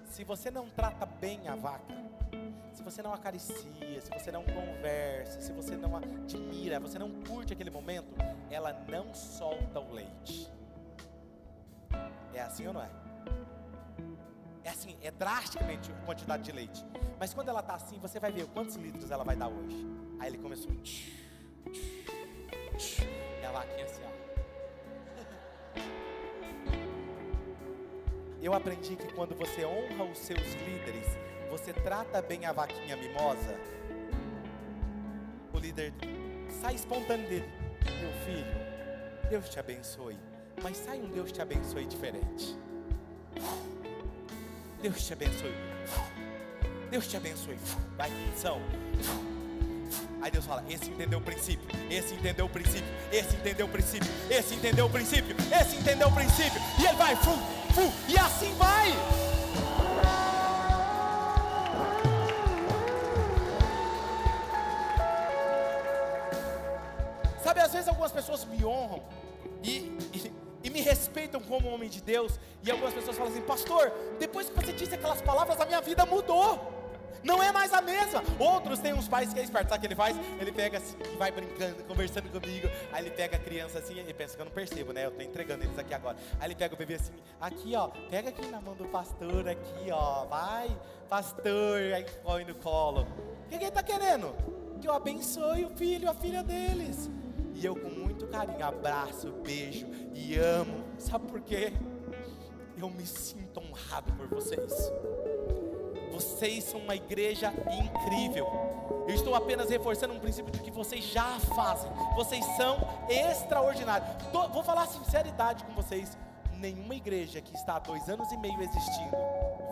Se você não trata bem a vaca, se você não acaricia, se você não conversa, se você não admira, você não curte aquele momento, ela não solta o leite. É assim ou não é? É assim, é drasticamente a quantidade de leite. Mas quando ela está assim, você vai ver quantos litros ela vai dar hoje. Aí ele começou. Tch, tch, tch, e a vaquinha assim, ó. Eu aprendi que quando você honra os seus líderes, você trata bem a vaquinha mimosa, o líder sai espontâneo dele. Meu filho, Deus te abençoe. Mas sai um Deus te abençoe diferente. Deus te abençoe. Deus te abençoe. Vai, missão. Aí Deus fala: esse entendeu o princípio, esse entendeu o princípio, esse entendeu o princípio, esse entendeu o princípio, esse entendeu o princípio. E ele vai, fu, fu, e assim vai. Sabe, às vezes algumas pessoas me honram respeitam como homem de Deus. E algumas pessoas falam assim: Pastor, depois que você disse aquelas palavras, a minha vida mudou. Não é mais a mesma. Outros têm uns pais que é esperto, sabe o que ele faz? Ele pega assim vai brincando, conversando comigo. Aí ele pega a criança assim e pensa que eu não percebo, né? Eu estou entregando eles aqui agora. Aí ele pega o bebê assim, aqui ó, pega aqui na mão do pastor, aqui ó, vai, pastor, aí põe no colo. O que, ele está querendo? Que eu abençoe o filho, a filha deles. E eu com muito carinho abraço, beijo e amo. Sabe por quê? Eu me sinto honrado por vocês. Vocês são uma igreja incrível. Eu estou apenas reforçando um princípio de que vocês já fazem. Vocês são extraordinários. vou falar sinceridade com vocês. Nenhuma igreja que está há dois anos e meio existindo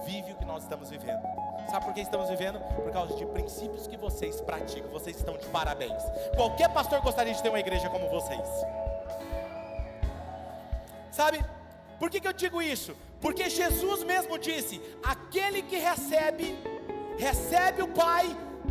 vive o que nós estamos vivendo. Sabe por que estamos vivendo? Por causa de princípios que vocês praticam. Vocês estão de parabéns. Qualquer pastor gostaria de ter uma igreja como vocês. Sabe? Por que, que eu digo isso? Porque Jesus mesmo disse: aquele que recebe, recebe o Pai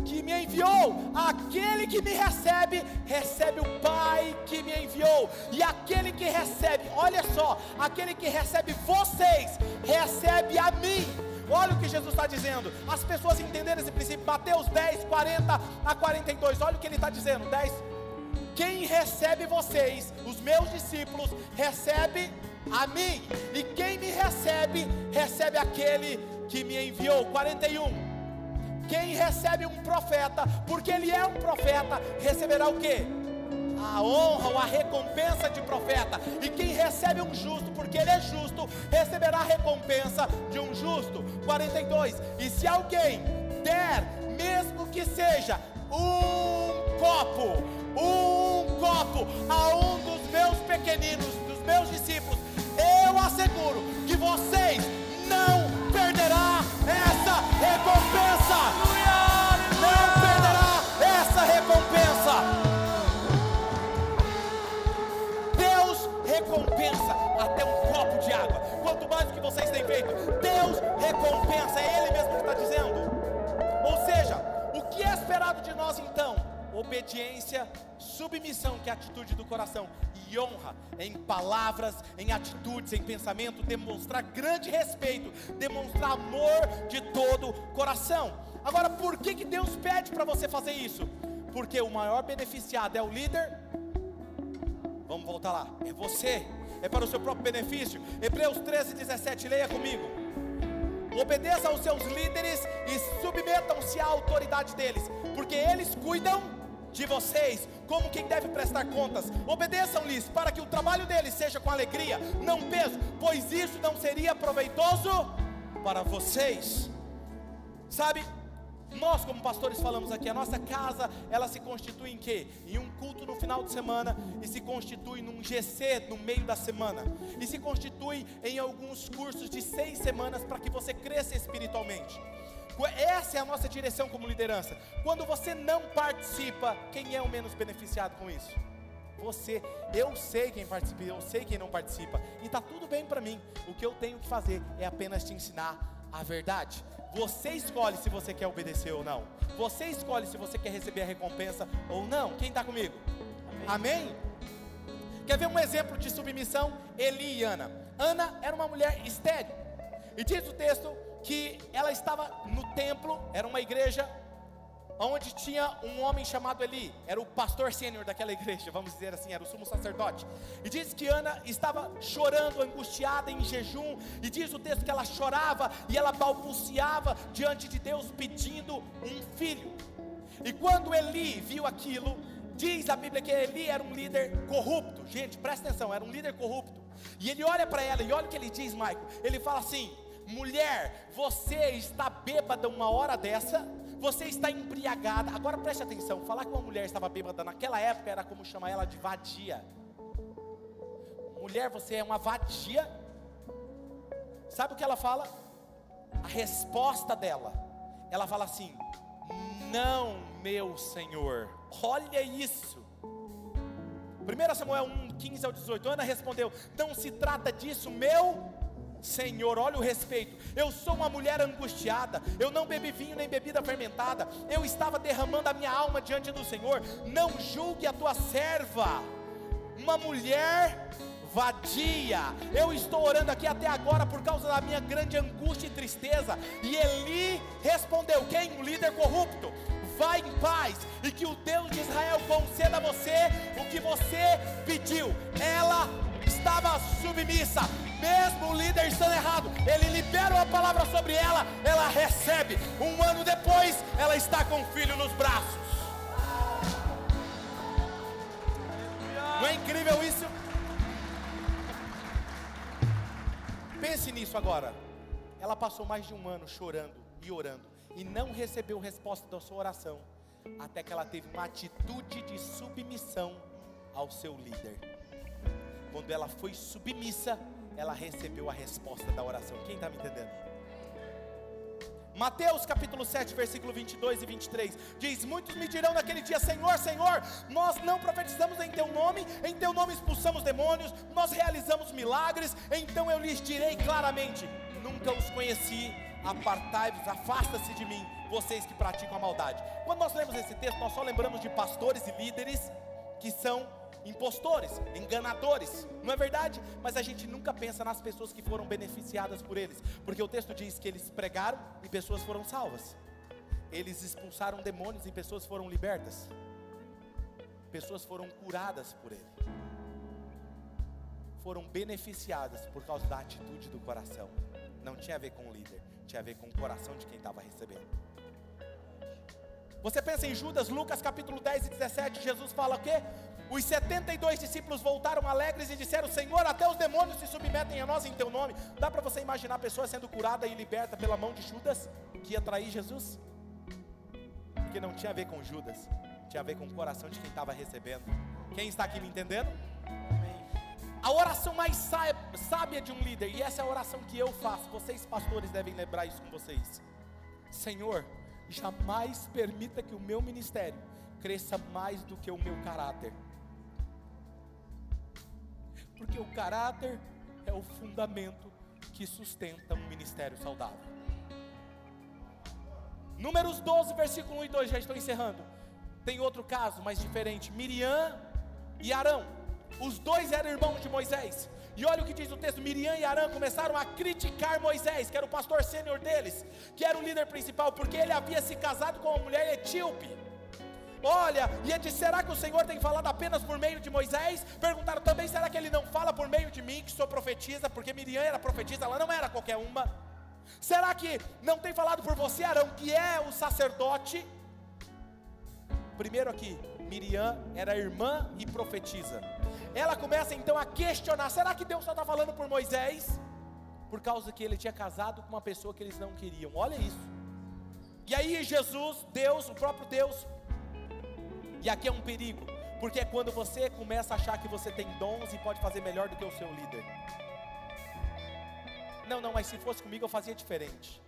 que me enviou. Aquele que me recebe, recebe o Pai que me enviou. E aquele que recebe, olha só, aquele que recebe vocês, recebe a mim. Olha o que Jesus está dizendo. As pessoas entenderam esse princípio. Mateus 10, 40 a 42. Olha o que ele está dizendo. 10. Quem recebe vocês, os meus discípulos, recebe a mim. E quem me recebe, recebe aquele que me enviou. 41. Quem recebe um profeta, porque ele é um profeta, receberá o que? A honra ou a recompensa de profeta. E quem recebe um justo, porque ele é justo, receberá a recompensa de um justo. 42. E se alguém der, mesmo que seja um copo, um copo a um dos meus pequeninos, dos meus discípulos, eu asseguro que vocês não perderá essa recompensa. Não perderá essa recompensa. Deus recompensa até um copo de água. Quanto mais do que vocês têm feito, Deus recompensa. É Ele mesmo que está dizendo. Ou seja, o que é esperado de nós então? Obediência, submissão, que é a atitude do coração, honra em palavras, em atitudes, em pensamento, demonstrar grande respeito, demonstrar amor de todo coração. Agora, por que, que Deus pede para você fazer isso? Porque o maior beneficiado é o líder. Vamos voltar lá. É você. É para o seu próprio benefício. Hebreus 13, 17. Leia comigo. Obedeça aos seus líderes e submetam-se à autoridade deles, porque eles cuidam de vocês, como quem deve prestar contas. Obedeçam-lhes para que o trabalho deles seja com alegria, não peso, pois isso não seria proveitoso para vocês. Sabe, nós como pastores falamos aqui, a nossa casa, ela se constitui em quê? Em um culto no final de semana e se constitui num GC no meio da semana. E se constitui em alguns cursos de seis semanas para que você cresça espiritualmente. Essa é a nossa direção como liderança. Quando você não participa, quem é o menos beneficiado com isso? Você, eu sei quem participa, eu sei quem não participa, e está tudo bem para mim. O que eu tenho que fazer é apenas te ensinar a verdade. Você escolhe se você quer obedecer ou não. Você escolhe se você quer receber a recompensa ou não. Quem está comigo? Amém? Amém? Quer ver um exemplo de submissão? Eli e Ana. Ana era uma mulher estéril. E diz o texto que ela estava no templo, era uma igreja onde tinha um homem chamado Eli, era o pastor sênior daquela igreja, vamos dizer assim, era o sumo sacerdote. E diz que Ana estava chorando, angustiada em jejum, e diz o texto que ela chorava e ela balbuciava diante de Deus pedindo um filho. E quando Eli viu aquilo, diz a Bíblia que Eli era um líder corrupto. Gente, presta atenção, era um líder corrupto. E ele olha para ela e olha o que ele diz, Michael. Ele fala assim: mulher, você está bêbada uma hora dessa? Você está embriagada. Agora preste atenção: falar que uma mulher estava bêbada naquela época era como chamar ela de vadia. Mulher, você é uma vadia. Sabe o que ela fala? A resposta dela, ela fala assim: Não, meu Senhor, olha isso. 1 Samuel 1, 15 ao 18, Ana respondeu: Não se trata disso, meu Senhor, olha o respeito. Eu sou uma mulher angustiada. Eu não bebi vinho nem bebida fermentada. Eu estava derramando a minha alma diante do Senhor. Não julgue a tua serva, uma mulher vadia. Eu estou orando aqui até agora por causa da minha grande angústia e tristeza. E Eli respondeu: Quem? Um líder corrupto. Vai em paz e que o Deus de Israel conceda a você o que você pediu. Ela estava submissa, mesmo o líder estando errado, ele libera uma palavra sobre ela, ela recebe. Um ano depois, ela está com o filho nos braços. Não é incrível isso? Pense nisso agora. Ela passou mais de um ano chorando e orando e não recebeu resposta da sua oração, até que ela teve uma atitude de submissão ao seu líder. Quando ela foi submissa, ela recebeu a resposta da oração. Quem está me entendendo? Mateus capítulo 7, versículo 22 e 23 diz: Muitos me dirão naquele dia: Senhor, Senhor, nós não profetizamos em Teu nome, em Teu nome expulsamos demônios, nós realizamos milagres. Então eu lhes direi claramente: Nunca os conheci, apartai-vos, afasta-se de mim, vocês que praticam a maldade. Quando nós lemos esse texto, nós só lembramos de pastores e líderes que são impostores, enganadores, não é verdade? Mas a gente nunca pensa nas pessoas que foram beneficiadas por eles, porque o texto diz que eles pregaram e pessoas foram salvas, eles expulsaram demônios e pessoas foram libertas, pessoas foram curadas por ele, foram beneficiadas por causa da atitude do coração, não tinha a ver com o líder, tinha a ver com o coração de quem estava recebendo. Você pensa em Judas, Lucas capítulo 10 e 17, Jesus fala o quê? Os 72 discípulos voltaram alegres e disseram: Senhor, até os demônios se submetem a nós em teu nome. Dá para você imaginar a pessoa sendo curada e liberta pela mão de Judas, que ia trair Jesus? Porque não tinha a ver com Judas, tinha a ver com o coração de quem estava recebendo. Quem está aqui me entendendo? A oração mais sábia de um líder, e essa é a oração que eu faço, vocês pastores devem lembrar isso com vocês. Senhor, jamais permita que o meu ministério cresça mais do que o meu caráter. Porque o caráter é o fundamento que sustenta um ministério saudável. Números 12, versículo 1 e 2, já estou encerrando. Tem outro caso mais diferente: Miriam e Arão. Os dois eram irmãos de Moisés. E olha o que diz o texto: Miriam e Arã começaram a criticar Moisés, que era o pastor sênior deles, que era o líder principal, porque ele havia se casado com uma mulher etíope. Olha, e ele disse: será que o Senhor tem falado apenas por meio de Moisés? Perguntaram também: será que ele não fala por meio de mim, que sou profetisa? Porque Miriam era profetisa, ela não era qualquer uma. Será que não tem falado por você, Arão, que é o sacerdote? Primeiro aqui, Miriam era irmã e profetisa. Ela começa então a questionar: será que Deus só está falando por Moisés? Por causa que ele tinha casado com uma pessoa que eles não queriam. Olha isso. E aí Jesus, Deus, o próprio Deus, e aqui é um perigo, porque é quando você começa a achar que você tem dons e pode fazer melhor do que o seu líder. Não, não, mas se fosse comigo eu fazia diferente.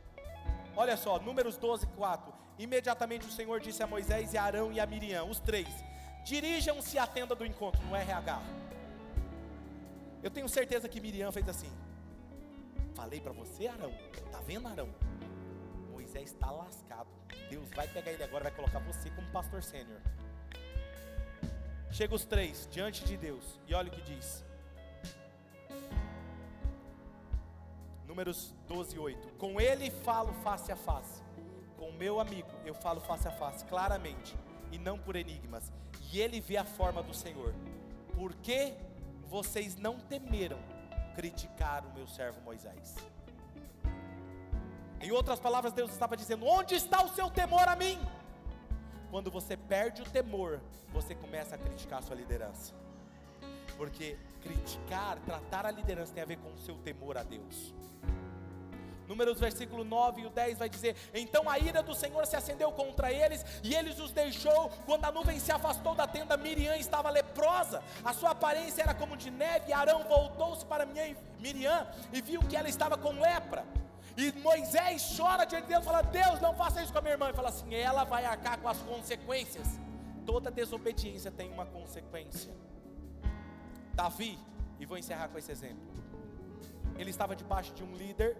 Olha só, Números 12, 4. Imediatamente o Senhor disse a Moisés e a Arão e a Miriam, os três: dirijam-se à tenda do encontro, no RH. Eu tenho certeza que Miriam fez assim. Falei para você, Arão. Tá vendo, Arão? Moisés está lascado. Deus vai pegar ele agora, vai colocar você como pastor sênior. Chega os três diante de Deus e olha o que diz. Números 12, 8. Com ele falo face a face. Com meu amigo eu falo face a face, claramente, e não por enigmas. E ele vê a forma do Senhor. Por que vocês não temeram criticar o meu servo Moisés? Em outras palavras, Deus estava dizendo: Onde está o seu temor a mim? Quando você perde o temor, você começa a criticar a sua liderança. Porque criticar, tratar a liderança tem a ver com o seu temor a Deus. Números versículo 9 e o 10 vai dizer: Então a ira do Senhor se acendeu contra eles, e eles os deixou. Quando a nuvem se afastou da tenda, Miriam estava leprosa, a sua aparência era como de neve. Arão voltou-se para Miriam e viu que ela estava com lepra. E Moisés chora diante de Deus, fala: Deus, não faça isso com a minha irmã. E fala assim: ela vai arcar com as consequências. Toda desobediência tem uma consequência. Davi, e vou encerrar com esse exemplo. Ele estava debaixo de um líder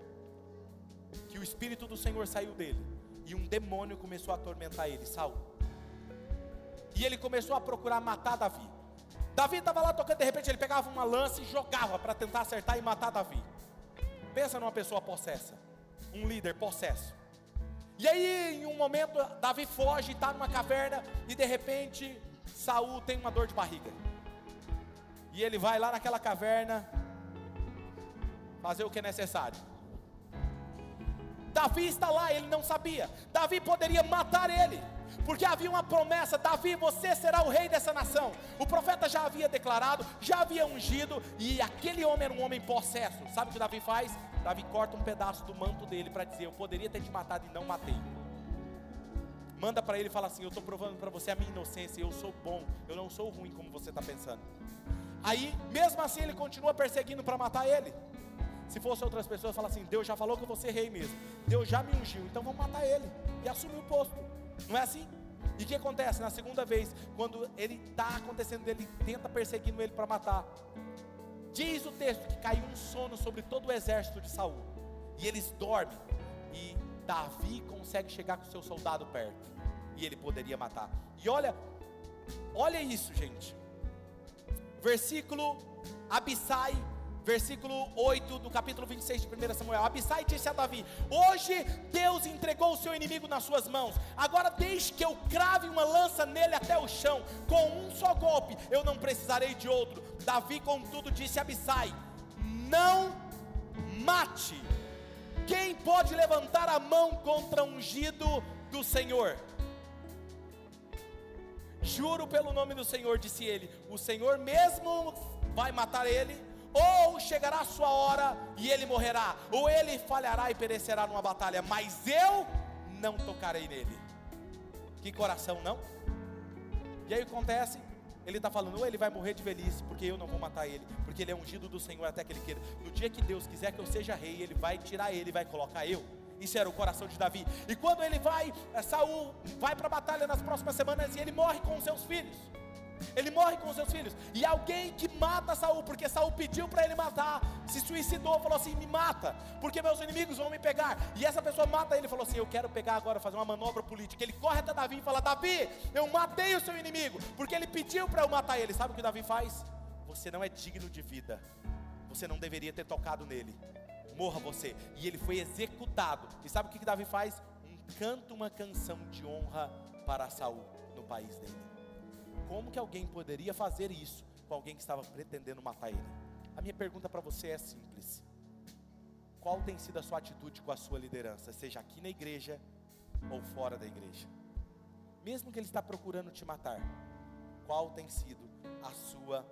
que o Espírito do Senhor saiu dele e um demônio começou a atormentar ele, Saul. E ele começou a procurar matar Davi. Davi estava lá tocando, de repente ele pegava uma lança e jogava para tentar acertar e matar Davi. Pensa numa pessoa possessa, um líder possesso. E aí, em um momento, Davi foge, está numa caverna e de repente Saul tem uma dor de barriga. E ele vai lá naquela caverna fazer o que é necessário. Davi está lá, ele não sabia. Davi poderia matar ele, porque havia uma promessa: Davi, você será o rei dessa nação. O profeta já havia declarado, já havia ungido, e aquele homem era um homem possesso. Sabe o que Davi faz? Davi corta um pedaço do manto dele para dizer: Eu poderia ter te matado e não matei. Manda para ele e fala assim: Eu estou provando para você a minha inocência, eu sou bom, eu não sou ruim como você está pensando. Aí, mesmo assim, ele continua perseguindo para matar ele. Se fosse outras pessoas, fala assim: Deus já falou que eu vou ser rei mesmo. Deus já me ungiu, então vamos matar ele e assumir o posto. Não é assim? E o que acontece? Na segunda vez, quando ele está acontecendo, ele tenta perseguindo ele para matar. Diz o texto que caiu um sono sobre todo o exército de Saul. E eles dormem. E Davi consegue chegar com seu soldado perto. E ele poderia matar. E olha, olha isso, gente. Versículo Abissai versículo 8 do capítulo 26 de 1 Samuel. Abissai disse a Davi: Hoje Deus entregou o seu inimigo nas suas mãos. Agora deixe que eu crave uma lança nele até o chão. Com um só golpe, eu não precisarei de outro. Davi, contudo, disse a Abissai: Não mate. Quem pode levantar a mão contra o ungido do Senhor? Juro pelo nome do Senhor, disse ele: O Senhor mesmo vai matar ele ou chegará a sua hora e ele morrerá, ou ele falhará e perecerá numa batalha, mas eu não tocarei nele. Que coração, não? E aí acontece, ele está falando, ou ele vai morrer de velhice, porque eu não vou matar ele, porque ele é ungido do Senhor até que ele queira. No dia que Deus quiser que eu seja rei, ele vai tirar ele, vai colocar eu. Isso era o coração de Davi. E quando ele vai, eh, Saul vai para a batalha nas próximas semanas e ele morre com os seus filhos. Ele morre com os seus filhos. E alguém que mata Saul, porque Saul pediu para ele matar, se suicidou, falou assim: "Me mata, porque meus inimigos vão me pegar". E essa pessoa mata ele, falou assim: "Eu quero pegar agora fazer uma manobra política". Ele corre até Davi e fala: "Davi, eu matei o seu inimigo, porque ele pediu para eu matar ele". Sabe o que Davi faz? Você não é digno de vida. Você não deveria ter tocado nele. Morra você. E ele foi executado. E sabe o que Davi faz? Canta uma canção de honra para Saul no país dele. Como que alguém poderia fazer isso com alguém que estava pretendendo matar ele? A minha pergunta para você é simples. Qual tem sido a sua atitude com a sua liderança, seja aqui na igreja ou fora da igreja? Mesmo que ele está procurando te matar, qual tem sido a sua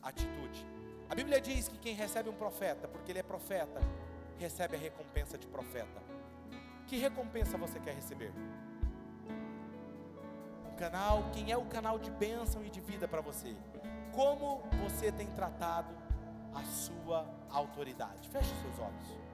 atitude? A Bíblia diz que quem recebe um profeta, porque ele é profeta, recebe a recompensa de profeta. Que recompensa você quer receber? Canal, quem é o canal de bênção e de vida para você? Como você tem tratado a sua autoridade? Feche seus olhos.